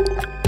you